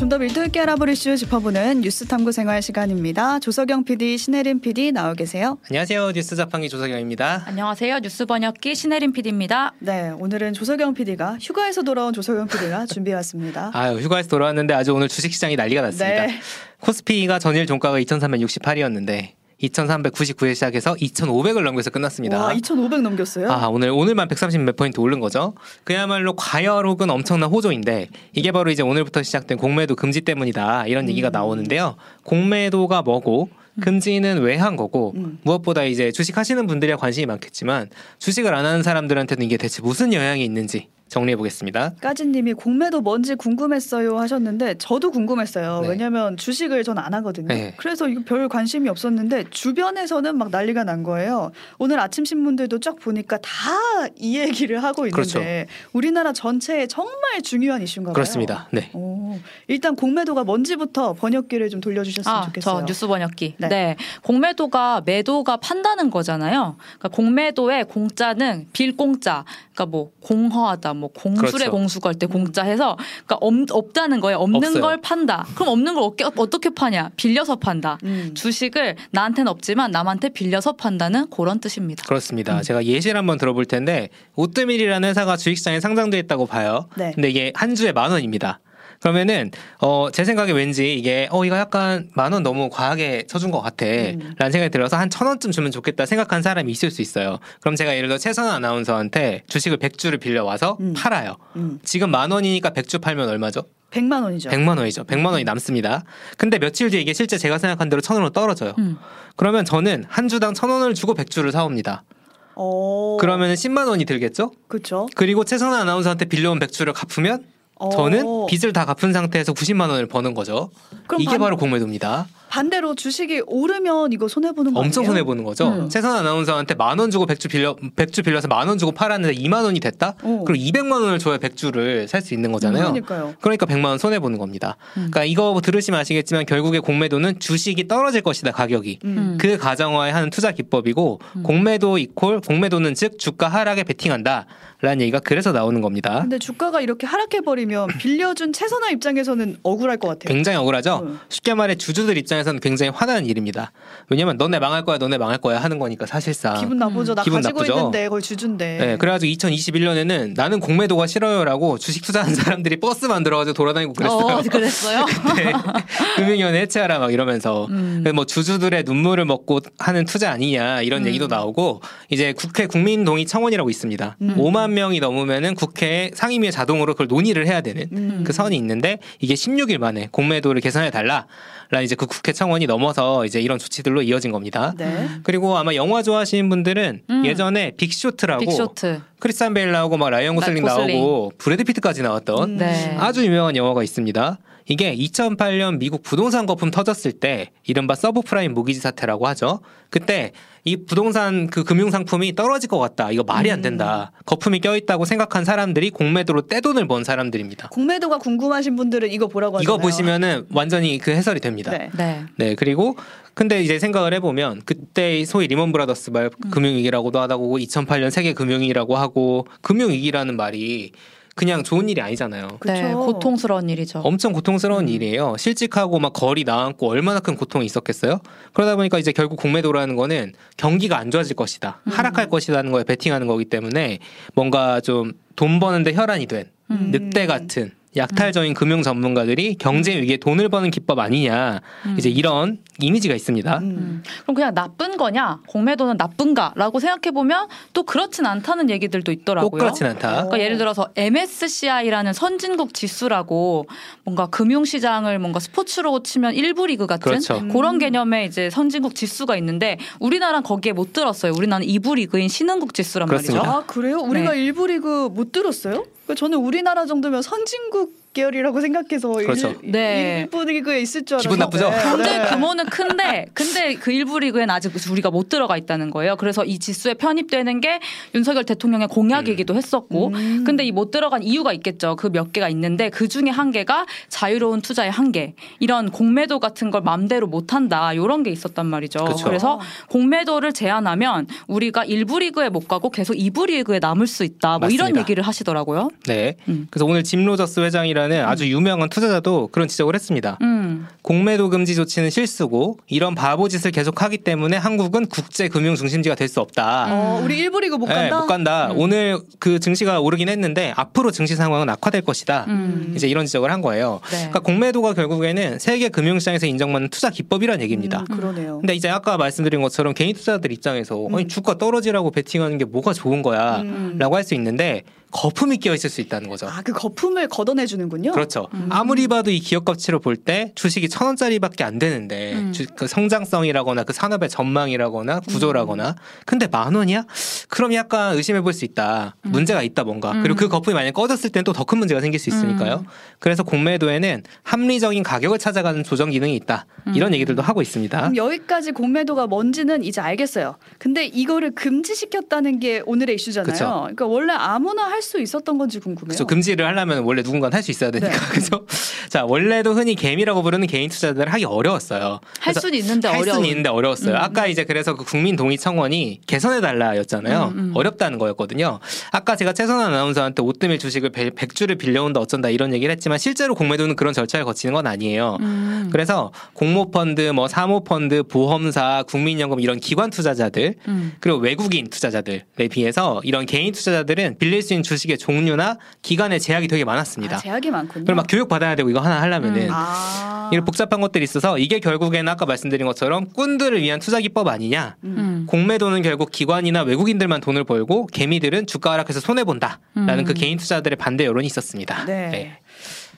좀 더 밀도 있게 알아볼 이슈 짚어보는 뉴스 탐구 생활 시간입니다. 조석영 PD, 신혜림 PD 나와 계세요. 안녕하세요. 뉴스 자판기 조석영입니다. 안녕하세요. 뉴스 번역기 신혜림 PD입니다. 네, 오늘은 조석영 PD가 휴가에서 돌아온 조석영 PD가 준비해왔습니다. 아유, 휴가에서 돌아왔는데 아주 오늘 주식시장이 난리가 났습니다. 네. 코스피가 전일 종가가 2,368이었는데 2,399에 시작해서 2,500을 넘겨서 끝났습니다. 와, 2,500 넘겼어요. 아, 오늘 오늘만 130 몇 포인트 오른 거죠. 그야말로 과열 혹은 엄청난 호조인데 이게 바로 이제 오늘부터 시작된 공매도 금지 때문이다. 이런 얘기가 음. 나오는데요. 공매도가 뭐고 금지는 왜 한 거고 음. 무엇보다 이제 주식 하시는 분들이야 관심이 많겠지만 주식을 안 하는 사람들한테는 이게 대체 무슨 영향이 있는지 정리해 보겠습니다. 까진님이 공매도 뭔지 궁금했어요 하셨는데 저도 궁금했어요. 네. 왜냐하면 주식을 전 안 하거든요. 네. 그래서 이거 별 관심이 없었는데 주변에서는 막 난리가 난 거예요. 오늘 아침 신문들도 쫙 보니까 다 이 얘기를 하고 있는데 그렇죠. 우리나라 전체에 정말 중요한 이슈인가 봐요. 그렇습니다. 네. 오, 일단 공매도가 뭔지부터 번역기를 좀 돌려주셨으면 아, 좋겠어요. 저 뉴스 번역기. 네. 네. 공매도가 매도가 판다는 거잖아요. 그러니까 공매도의 공짜는 빌 공짜. 그러니까 뭐 공허하다, 뭐 공술의 그렇죠. 공수 걸때 공짜 해서 그러니까 없, 없다는 거예요. 없는 없어요. 걸 판다. 그럼 없는 걸 어떻게, 어떻게 파냐? 빌려서 판다. 음. 주식을 나한테는 없지만 남한테 빌려서 판다는 그런 뜻입니다. 그렇습니다. 음. 제가 예시를 한번 들어볼 텐데 오뜨밀이라는 회사가 주식시장에 상장돼 있다고 봐요. 네. 근데 이게 한 주에 만 원입니다. 그러면은 어 제 생각에 왠지 이게 어 이거 약간 만 원 너무 과하게 쳐준 것 같아라는 음. 생각이 들어서 한 천 원쯤 주면 좋겠다 생각한 사람이 있을 수 있어요. 그럼 제가 예를 들어 최선 아나운서한테 주식을 100주를 빌려 와서 음. 팔아요. 음. 지금 만 원이니까 100주 팔면 얼마죠? 100만 원이죠. 100만 원이죠. 100만 원이 남습니다. 근데 며칠 뒤에 이게 실제 제가 생각한 대로 천 원으로 떨어져요. 음. 그러면 저는 한 주당 천 원을 주고 100주를 사옵니다. 어, 그러면 10만 원이 들겠죠? 그렇죠. 그리고 최선아 아나운서한테 빌려온 백주를 갚으면 저는 어. 빚을 다 갚은 상태에서 90만 원을 버는 거죠. 그럼 이게 반- 바로 공매도입니다. 반대로 주식이 오르면 이거 손해 보는 거 엄청? 손해 보는 거죠. 음. 최선아 아나운서한테 만 원 주고 백주 빌려 백주 빌려서 만 원 주고 팔았는데 2만 원이 됐다? 어. 그럼 200만 원을 줘야 백주를 살 수 있는 거잖아요. 그러니까요. 그러니까 100만 원 손해 보는 겁니다. 음. 그러니까 이거 들으시면 아시겠지만 결국에 공매도는 주식이 떨어질 것이다 가격이. 음. 그 가정하에 하는 투자 기법이고 공매도 equal 공매도는 즉 주가 하락에 베팅한다. 라는 얘기가 그래서 나오는 겁니다. 근데 주가가 이렇게 하락해 버리면 빌려준 채선화 입장에서는 억울할 것 같아요. 굉장히 억울하죠. 음. 쉽게 말해 주주들 입장에서는 굉장히 화나는 일입니다. 왜냐면 너네 망할 거야, 너네 망할 거야 하는 거니까 사실상. 기분 나쁘죠. 나 기분 가지고 나쁘죠. 있는데 그걸 주준데. 네, 그래가지고 2021년에는 나는 공매도가 싫어요라고 주식 투자하는 사람들이 버스 만들어가지고 돌아다니고 그랬어요. 어, 그랬어요? 네. 금융위원회 해체하라 막 이러면서 음. 뭐 주주들의 눈물을 먹고 하는 투자 아니냐 이런 음. 얘기도 나오고 이제 국회 국민동의 청원이라고 있습니다. 음. 5만 명이 넘으면은 국회 상임위에 자동으로 그걸 논의를 해야 되는 음. 그 선이 있는데 이게 16일 만에 공매도를 개선해 달라. 라는 이제 그 국회 청원이 넘어서 이제 이런 조치들로 이어진 겁니다. 네. 그리고 아마 영화 좋아하시는 분들은 음. 예전에 빅쇼트라고 빅쇼트. 크리스찬 베일 나오고 막 라이언 고슬링 고슬링. 나오고 브래드 피트까지 나왔던 음. 네. 아주 유명한 영화가 있습니다. 이게 2008년 미국 부동산 거품 터졌을 때 이른바 서브프라임 모기지 사태라고 하죠. 그때 이 부동산 그 금융 상품이 떨어질 것 같다. 이거 말이 안 된다. 거품이 껴 있다고 생각한 사람들이 공매도로 떼돈을 번 사람들입니다. 공매도가 궁금하신 분들은 이거 보라고 하잖아요. 이거 보시면은 완전히 그 해설이 됩니다. 네. 네. 네, 그리고 근데 이제 생각을 해보면 그때 소위 리먼 브라더스 발 금융위기라고도 하다고 2008년 세계 금융위기라고 하고 금융위기라는 말이 그냥 좋은 일이 아니잖아요. 그쵸. 네, 고통스러운 일이죠. 엄청 고통스러운 음. 일이에요. 실직하고 막 거리 나앉고 얼마나 큰 고통이 있었겠어요? 그러다 보니까 이제 결국 공매도라는 거는 경기가 안 좋아질 것이다. 음. 하락할 것이라는 거에 베팅하는 거기 때문에 뭔가 좀 돈 버는데 혈안이 된 음. 늑대 같은 약탈적인 금융 전문가들이 경제 위기에 돈을 버는 기법 아니냐 음. 이제 이런 이미지가 있습니다. 음. 음. 그럼 그냥 나쁜 거냐? 공매도는 나쁜가라고 생각해 보면 또 그렇진 않다는 얘기들도 있더라고요. 꼭 그렇진 않다. 어. 그러니까 예를 들어서 MSCI라는 선진국 지수라고 뭔가 금융시장을 뭔가 스포츠로 치면 일부 리그 같은 그렇죠. 그런 개념의 이제 선진국 지수가 있는데 우리나라는 거기에 못 들었어요. 우리나라는 이부 리그인 신흥국 지수란 그렇습니다. 말이죠. 아 그래요? 우리가 네. 일부 리그 못 들었어요? 그러니까 저는 우리나라 정도면 선진국 계열이라고 생각해서 그렇죠. 일, 네. 일부 리그에 있을 줄 알았는데 기분 나쁘죠? 경제 네. 규모는 큰데 근데 그 일부 리그엔 아직 우리가 못 들어가 있다는 거예요. 그래서 이 지수에 편입되는 게 윤석열 대통령의 공약이기도 했었고 음. 근데 이 못 들어간 이유가 있겠죠. 그 몇 개가 있는데 그 중에 한 개가 자유로운 투자의 한계. 이런 공매도 같은 걸 맘대로 못 한다. 요런 게 있었단 말이죠. 그쵸. 그래서 공매도를 제한하면 우리가 일부 리그에 못 가고 계속 이부 리그에 남을 수 있다. 뭐 이런 맞습니다. 얘기를 하시더라고요. 네. 음. 그래서 오늘 짐 로저스 앤더슨 이라는 아주 유명한 투자자도 그런 지적을 했습니다. 음. 공매도 금지 조치는 실수고 이런 바보 짓을 계속하기 때문에 한국은 국제 금융 중심지가 될 수 없다. 어, 우리 일부 리그 못 네, 간다. 못 간다. 음. 오늘 그 증시가 오르긴 했는데 앞으로 증시 상황은 악화될 것이다. 음. 이제 이런 지적을 한 거예요. 네. 그러니까 공매도가 결국에는 세계 금융 시장에서 인정받는 투자 기법이라는 얘기입니다. 음, 그러네요. 근데 이제 아까 말씀드린 것처럼 개인 투자자들 입장에서 음. 아니 주가 떨어지라고 베팅하는 게 뭐가 좋은 거야라고 음. 할수 있는데 거품이 끼어 있을 수 있다는 거죠. 아, 그 거품을 걷어내 주는군요. 그렇죠. 음. 아무리 봐도 이 기업 가치를 볼때 주식이 천 원짜리밖에 안 되는데 음. 주- 그 성장성이라거나 그 산업의 전망이라거나 음. 구조라거나 근데 만 원이야? 그럼 약간 의심해 볼 수 있다. 문제가 있다 뭔가. 음. 그리고 그 거품이 만약 꺼졌을 땐 또 더 큰 문제가 생길 수 있으니까요. 그래서 공매도에는 합리적인 가격을 찾아가는 조정 기능이 있다. 이런 음. 얘기들도 하고 있습니다. 여기까지 공매도가 뭔지는 이제 알겠어요. 근데 이거를 금지시켰다는 게 오늘의 이슈잖아요. 그쵸. 그러니까 원래 아무나 할 수 있었던 건지 궁금해요. 그렇죠. 금지를 하려면 원래 누군가는 할 수 있어야 되니까. 네. 그죠? 자, 원래도 흔히 개미라고 부르는 개인 투자들을 하기 어려웠어요. 할 수는 있는데 할 어려워. 수는 있는데 어려웠어요. 음. 아까 이제 그래서 그 국민 동의 청원이 개선해 달라였잖아요. 음, 음. 어렵다는 거였거든요. 아까 제가 최선 아나운서한테 오뜨밀 주식을 100주를 빌려온다 어쩐다 이런 얘기를 했지만 실제로 공매도는 그런 절차를 거치는 건 아니에요. 음. 그래서 공모펀드, 뭐 사모펀드, 보험사, 국민연금 이런 기관 투자자들 음. 그리고 외국인 투자자들에 비해서 이런 개인 투자자들은 빌릴 수 있는 주식의 종류나 기간의 제약이 되게 많았습니다. 아, 제약이 많군요. 그럼 막 교육 받아야 되고 이거 하나 하려면은 음. 아. 이런 복잡한 것들이 있어서 이게 결국에는 아까 말씀드린 것처럼 꾼들을 위한 투자 기법 아니냐. 음. 공매도는 결국 기관이나 외국인들만 돈을 벌고 개미들은 주가 하락해서 손해 본다라는 음. 그 개인 투자들의 반대 여론이 있었습니다. 네.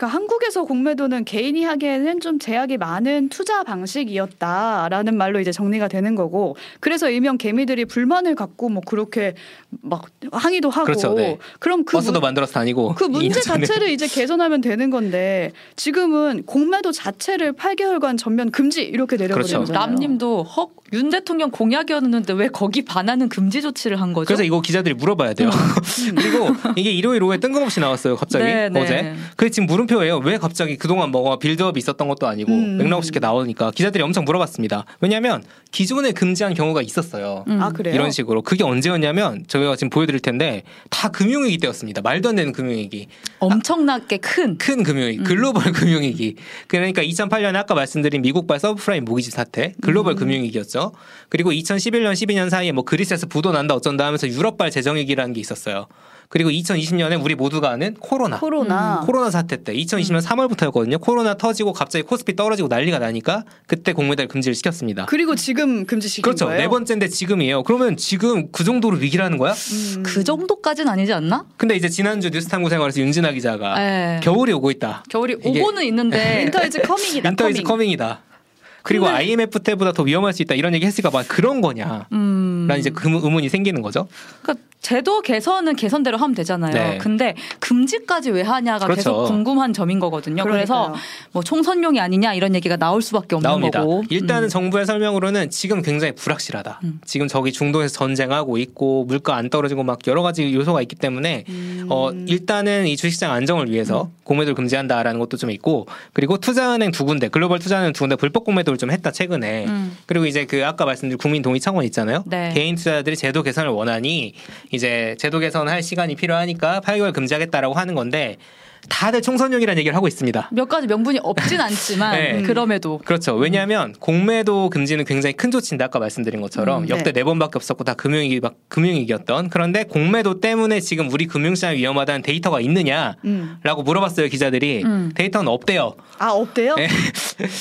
그러니까 한국에서 공매도는 개인이 하기에는 좀 제약이 많은 투자 방식이었다라는 말로 이제 정리가 되는 거고 그래서 일명 개미들이 불만을 갖고 뭐 그렇게 막 항의도 하고 그렇죠, 네. 그럼 그 버스도 문- 만들어서 다니고 그 문제. 자체를 이제 개선하면 되는 건데 지금은 공매도 자체를 8개월간 전면 금지 이렇게 내려버린 그렇죠. 거잖아요. 남님도 헉, 윤 대통령 공약이었는데 왜 거기 반하는 금지 조치를 한 거죠? 그래서 이거 기자들이 물어봐야 돼요. 그리고 이게 일요일 오후에 뜬금없이 나왔어요. 갑자기 네, 네. 어제. 그게 지금 물음표예요. 왜 갑자기 그동안 뭐가 빌드업이 있었던 것도 아니고 음. 맥락 없이 이렇게 나오니까 기자들이 엄청 물어봤습니다. 왜냐하면 기존에 금지한 경우가 있었어요. 음. 아 그래요? 이런 식으로 그게 언제였냐면 저희가 지금 보여드릴 텐데 다 금융위기 때였습니다. 말도 안 되는 금융위기, 엄청나게 큰 큰 금융위기, 음. 글로벌 금융위기. 그러니까 2008년에 아까 말씀드린 미국발 서브프라임 모기지 사태, 글로벌 음. 금융위기였죠. 그리고 2011년, 12년 사이에 뭐 그리스에서 부도 난다 어쩐다 하면서 유럽발 재정위기라는 게 있었어요. 그리고 2020년에 우리 모두가 아는 코로나. 코로나. 음, 코로나 사태 때 2020년 3월부터였거든요. 코로나 터지고 갑자기 코스피 떨어지고 난리가 나니까 그때 공매달 금지를 시켰습니다. 그리고 지금 금지시킨 그렇죠. 거예요. 네 번째인데 지금이에요. 그러면 지금 그 정도로 위기라는 거야? 음. 그 정도까지는 아니지 않나? 근데 이제 지난주 뉴스탐구 생활에서 윤진아 기자가 네. 겨울이 오고 있다. 겨울이 오고는 있는데 Winter is coming이다. Winter is coming. coming이다. 그리고 근데- IMF 때보다 더 위험할 수 있다 이런 얘기 했으니까 막 그런 거냐? 음. 라는 이제 그 의문이 생기는 거죠. 그러니까 제도 개선은 개선대로 하면 되잖아요. 네. 근데 금지까지 왜 하냐가 그렇죠. 계속 궁금한 점인 거거든요. 그래서 그러니까요. 뭐 총선용이 아니냐 이런 얘기가 나올 수밖에 없는 나옵니다. 거고. 일단은 음. 정부의 설명으로는 지금 굉장히 불확실하다. 음. 지금 저기 중동에서 전쟁하고 있고 물가 안 떨어지고 막 여러 가지 요소가 있기 때문에 음. 어 일단은 이 주식시장 안정을 위해서 공매도를 금지한다라는 것도 좀 있고 그리고 투자은행 두 군데 글로벌 투자은행 두 군데 불법 공매도 를 좀 했다 최근에 음. 그리고 이제 그 아까 말씀드린 국민 동의 청원 있잖아요. 네. 개인 투자자들이 제도 개선을 원하니 이제 제도 개선할 시간이 필요하니까 8개월 금지하겠다라고 하는 건데 다들 총선용이라는 얘기를 하고 있습니다. 몇 가지 명분이 없진 않지만 네. 그럼에도 그렇죠. 왜냐하면 공매도 금지는 굉장히 큰 조치인데 아까 말씀드린 것처럼 음, 역대 네. 네 번밖에 없었고 다 금융위기 막 금융위기였던 그런데 공매도 때문에 지금 우리 금융시장이 위험하다는 데이터가 있느냐라고 음. 물어봤어요 기자들이 음. 데이터는 없대요. 아 없대요? 네.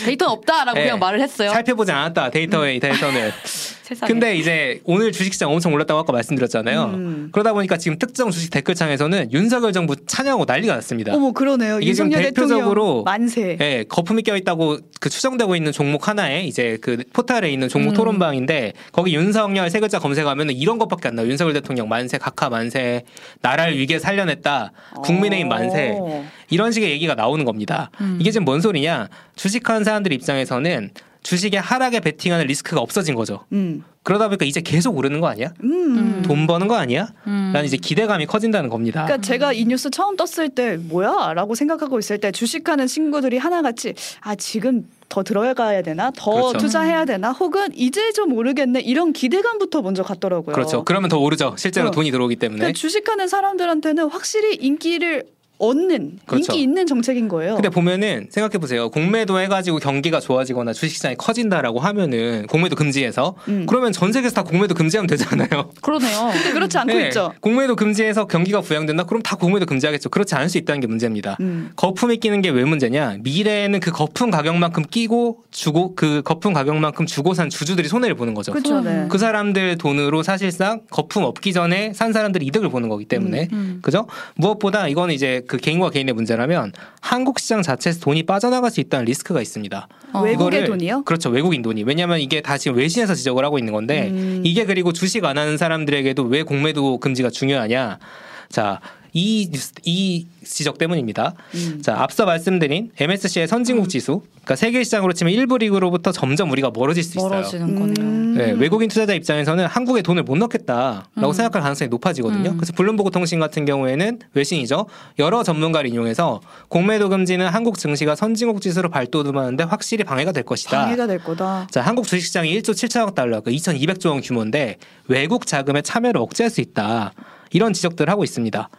데이터는 없다라고 네. 그냥 말을 했어요. 살펴보지 않았다 데이터의 데이터는. 세상에. 근데 이제 오늘 주식시장 엄청 올랐다고 아까 말씀드렸잖아요. 음. 그러다 보니까 지금 특정 주식 댓글창에서는 윤석열 정부 찬양하고 난리가 났습니다. 어머 그러네요. 이게 지금 윤석열 대표적으로 만세. 예, 거품이 껴 있다고 그 추정되고 있는 종목 하나에 이제 그 포탈에 있는 종목 음. 토론방인데 거기 윤석열 세 글자 검색하면 이런 것밖에 안 나와요. 윤석열 대통령 만세, 각하 만세, 나라를 위기에 살려냈다, 국민의힘 만세. 어. 이런 식의 얘기가 나오는 겁니다. 음. 이게 지금 뭔 소리냐? 주식하는 사람들 입장에서는 주식의 하락에 베팅하는 리스크가 없어진 거죠. 음. 그러다 보니까 이제 계속 오르는 거 아니야? 음. 돈 버는 거 아니야? 음. 라는 이제 기대감이 커진다는 겁니다. 그러니까 제가 이 뉴스 처음 떴을 때 뭐야라고 생각하고 있을 때 주식하는 친구들이 하나같이 아 지금 더 들어가야 되나 더 그렇죠. 투자해야 되나 혹은 이제 좀 모르겠네 이런 기대감부터 먼저 갔더라고요. 그렇죠. 그러면 더 오르죠. 실제로 어. 돈이 들어오기 때문에. 그러니까 주식하는 사람들한테는 확실히 인기를 얻는 그렇죠. 인기 있는 정책인 거예요. 근데 보면은 생각해 보세요. 공매도 해가지고 경기가 좋아지거나 주식시장이 커진다라고 하면은 공매도 금지해서 음. 그러면 전 세계에서 다 공매도 금지하면 되잖아요. 그러네요. 근데 그렇지 않고 네. 있죠. 공매도 금지해서 경기가 부양된다? 그럼 다 공매도 금지하겠죠. 그렇지 않을 수 있다는 게 문제입니다. 음. 거품이 끼는 게 왜 문제냐? 미래에는 그 거품 가격만큼 끼고 주고 그 거품 가격만큼 주고 산 주주들이 손해를 보는 거죠. 그렇죠. 네. 그 사람들 돈으로 사실상 거품 없기 전에 산 사람들이 이득을 보는 거기 때문에 음. 그죠? 무엇보다 이거는 이제 그 개인과 개인의 문제라면 한국 시장 자체에서 돈이 빠져나갈 수 있다는 리스크가 있습니다. 어. 외국의 돈이요? 그렇죠. 외국인 돈이. 왜냐하면 이게 다 지금 외신에서 지적을 하고 있는 건데 음. 이게 그리고 주식 안 하는 사람들에게도 왜 공매도 금지가 중요하냐? 자, 이 이 지적 때문입니다. 음. 자, 앞서 말씀드린 MSCI의 선진국 지수, 그러니까 세계 시장으로 치면 일부 리그로부터 점점 우리가 멀어질 수 있어요. 멀어지는 거네요. 음. 네, 외국인 투자자 입장에서는 한국에 돈을 못 넣겠다라고 음. 생각할 가능성이 높아지거든요. 음. 그래서 블룸버그 통신 같은 경우에는 외신이죠. 여러 전문가를 인용해서 공매도 금지는 한국 증시가 선진국 지수로 발돋움하는데 확실히 방해가 될 것이다. 방해가 될 거다. 자, 한국 주식시장이 1조 7천억 달러, 그 2,200조 원 규모인데 외국 자금의 참여를 억제할 수 있다. 이런 지적들을 하고 있습니다.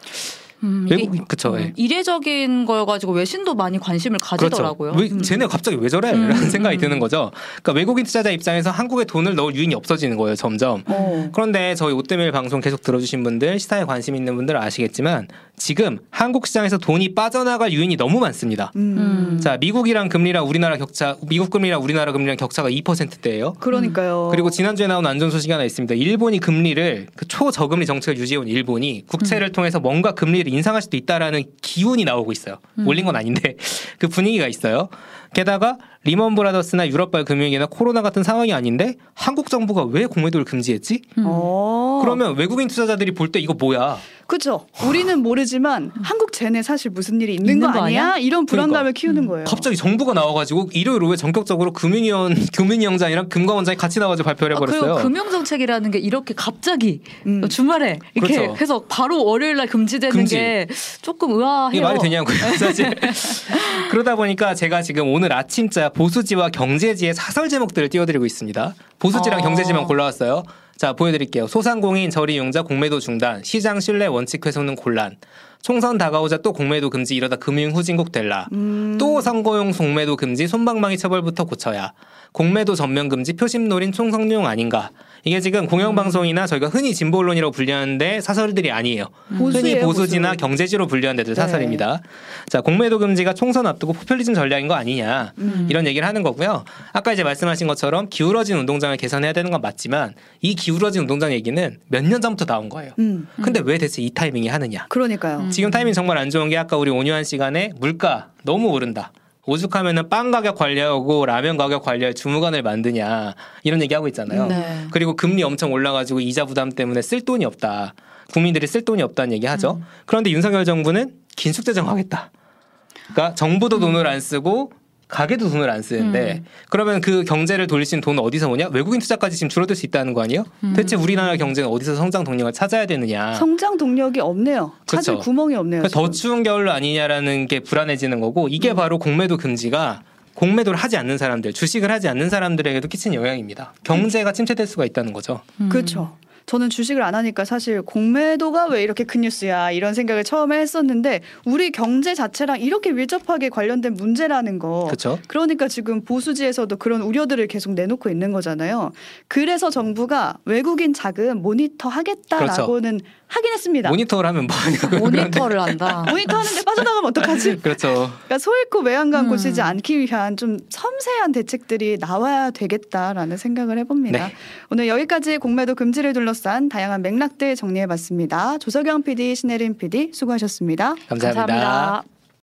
음, 외국 그쵸. 음, 예. 이례적인 걸 가지고 외신도 많이 관심을 가지더라고요. 그렇죠. 왜 음. 쟤네 갑자기 왜 저래? 음, 라는 생각이 음. 드는 거죠. 그러니까 외국인 투자자 입장에서 한국에 돈을 넣을 유인이 없어지는 거예요, 점점. 어. 그런데 저희 오뜨밀 방송 계속 들어주신 분들, 시사에 관심 있는 분들 은 아시겠지만 지금 한국 시장에서 돈이 빠져나갈 유인이 너무 많습니다. 음. 음. 자, 미국이랑 금리랑 우리나라 격차, 미국 금리랑 우리나라 금리랑 격차가 2%대예요. 그러니까요. 그리고 지난주에 나온 안 좋은 소식이 하나 있습니다. 일본이 금리를 그 초저금리 정책을 유지해온 일본이 국채를 통해서 뭔가 금리를 인상할 수도 있다라는 기운이 나오고 있어요. 올린 건 아닌데 그 분위기가 있어요. 게다가 리먼 브라더스나 유럽발 금융위기나 코로나 같은 상황이 아닌데 한국 정부가 왜 공매도를 금지했지? 음. 어. 그러면 외국인 투자자들이 볼 때 이거 뭐야? 그죠. 우리는 모르지만 한국 쟤네 사실 무슨 일이 있는, 있는 거 거 아니야? 아니야? 이런 불안감을 그러니까. 키우는 거예요. 갑자기 정부가 나와가지고 일요일 오후에 전격적으로 금융위원 금융위원장이랑 금감원장이 같이 나와서 발표를 아, 해버렸어요. 그리고 금융 정책이라는 게 이렇게 갑자기 음. 주말에 이렇게 그렇죠. 해서 바로 월요일 날 금지되는 금지. 게 조금 의아해요. 이게 말이 되냐고요, 사실. 그러다 보니까 제가 지금 오늘 아침자 보수지와 경제지의 사설 제목들을 띄워드리고 있습니다. 보수지랑 어. 경제지만 골라왔어요. 자, 보여드릴게요. 소상공인 저리용자 공매도 중단, 시장 신뢰 원칙 훼손은 곤란. 총선 다가오자 또 공매도 금지 이러다 금융 후진국 될라. 음. 또 선거용 공매도 금지 손방망이 처벌부터 고쳐야. 공매도 전면 금지 표심 노린 총선용 아닌가. 이게 지금 공영방송이나 저희가 흔히 진보론이라고 분류하는데 사설들이 아니에요. 흔히 보수지나 보수. 경제지로 분류하는 데들 네. 사설입니다. 자, 공매도 금지가 총선 앞두고 포퓰리즘 전략인 거 아니냐. 음. 이런 얘기를 하는 거고요. 아까 이제 말씀하신 것처럼 기울어진 운동장을 개선해야 되는 건 맞지만 이 기울어진 운동장 얘기는 몇 년 전부터 나온 거예요. 음. 근데 왜 대체 이 타이밍에 하느냐? 그러니까요. 음. 지금 타이밍 정말 안 좋은 게 아까 우리 온유한 시간에 물가 너무 오른다. 오죽하면은 빵 가격 관리하고 라면 가격 관리할 주무관을 만드냐 이런 얘기하고 있잖아요. 네. 그리고 금리 엄청 올라가지고 이자 부담 때문에 쓸 돈이 없다. 국민들이 쓸 돈이 없다는 얘기하죠. 그런데 윤석열 정부는 긴축 재정하겠다. 그러니까 정부도 돈을 안 쓰고 가게도 돈을 안 쓰는데 그러면 그 경제를 돌릴 수 있는 돈은 어디서 오냐? 외국인 투자까지 지금 줄어들 수 있다는 거 아니에요? 대체 우리나라 경제는 어디서 성장 동력을 찾아야 되느냐? 성장 동력이 없네요. 찾을 그렇죠. 구멍이 없네요. 그러니까 더. 추운 겨울 아니냐라는 게 불안해지는 거고 이게 바로 공매도 금지가 공매도를 하지 않는 사람들, 주식을 하지 않는 사람들에게도 끼친 영향입니다. 경제가 침체될 수가 있다는 거죠. 음. 그렇죠. 저는 주식을 안 하니까 사실 공매도가 왜 이렇게 큰 뉴스야 이런 생각을 처음에 했었는데 우리 경제 자체랑 이렇게 밀접하게 관련된 문제라는 거. 그렇죠? 그러니까 지금 보수지에서도 그런 우려들을 계속 내놓고 있는 거잖아요. 그래서 정부가 외국인 자금 모니터 하겠다라고는 하긴 했습니다. 모니터를 하면 뭐 하냐고요. 그런데. 모니터를 한다. 모니터 하는데 빠져나가면 어떡하지? 그렇죠. 그러니까 소잃고 외양간 음. 고치지 않기 위한 좀 섬세한 대책들이 나와야 되겠다라는 생각을 해봅니다. 네. 오늘 여기까지 공매도 금지를 둘러싼 다양한 맥락들 정리해봤습니다. 조석영 PD, 신혜림 PD 수고하셨습니다. 감사합니다. 감사합니다.